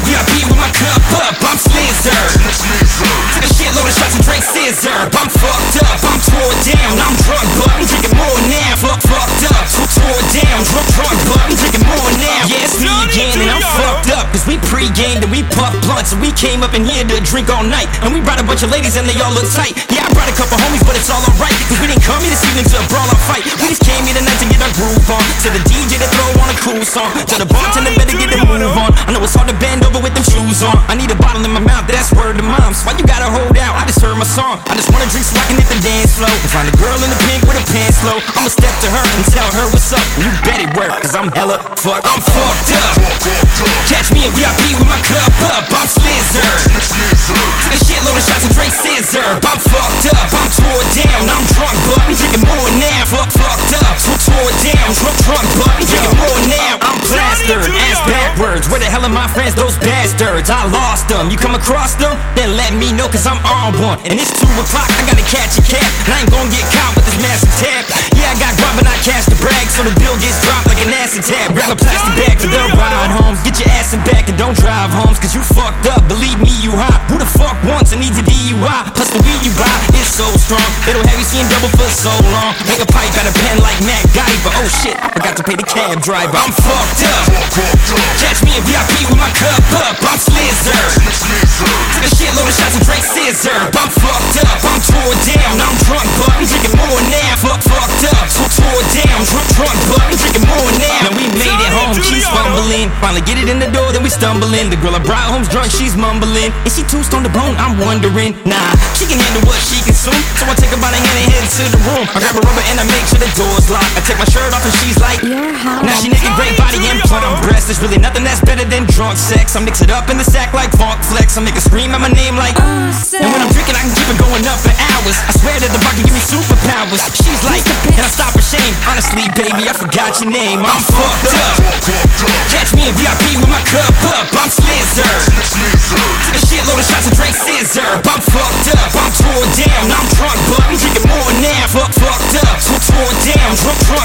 me VIP with my cup up, I'm slizzerd. Took a shitload of shots and drank sizzurp. I'm fucked up, I'm tore down, I'm drunk, but I'm drinking more now. Fuck, fucked up, tore down, drunk, drunk, but I'm drinking more now. Yeah, it's me again, and I'm fucked up, cause we pre-gamed and we puffed blunts, and we came up in here to drink all night. And we brought a bunch of ladies, and they all look tight. Yeah, I brought a couple homies, but it's all alright, cause we didn't come here this evening to brawl or fight. We just came here tonight to get our groove on. To the DJ to a cool song. To the bartender better get the move on. I know it's hard to bend over with them shoes on. I need a bottle in my mouth, that's word to moms. Why you gotta hold out? I just heard my song. I just wanna drink so I can hit the dance floor. Find a girl in the pink with her pants low. I'ma step to her and tell her what's up. You bet it work, cause I'm hella fucked. I'm fucked up. Catch me a VIP with my cup up. I'm slizzerd. Are my friends, those bastards? I lost them. You come across them? Then let me know, cause I'm on one. And it's 2 o'clock, I gotta catch a cab. And I ain't gonna get caught with this massive tab. Yeah, I got guap, but I cash the brag. So the bill gets dropped like an acid tab. Grab a plastic bag for the ride home. Get your ass in back and don't drive homes, cause you fucked up. Believe me, you hot. Who the fuck wants and needs a DUI? Plus the weed you buy is so strong. It'll have you seeing double for so long. Make a pipe out of pen like MacGyver. Oh shit, I forgot to pay the cab driver. I'm fucked up. Drank sizzurp. I'm fucked up. I'm tore down. I'm drunk, but I'm drinking more now. Fuck, fucked up. So tore down. Drunk, drunk, but I'm drinking more now. Now we made it home. She's fumbling. Finally get it in the door, then we stumbling. The girl I brought home's drunk. She's mumbling. Is she too stoned to bone? I'm wondering. Nah, she can handle what she consume. So I take her by the hand and head to the room. I grab a rubber and I make sure the door's locked. I take my shirt off and she's like, You're hot. now she naked, great body and plump breasts. There's really nothing that's better than drunk sex. I mix it up in the sack like funk flex. I make her can up for hours. I swear that the vodka give me superpowers. She's like, and I stop for shame. Honestly, baby, I forgot your name. I'm fucked up. Catch me in VIP with my cup up. I'm slizzerd. Took a shitload of shots and drank sizzurp. I'm fucked up. I'm tore down. I'm drunk, but I'm drinking more now. Fuck, fucked up. So tore down. Drunk, drunk,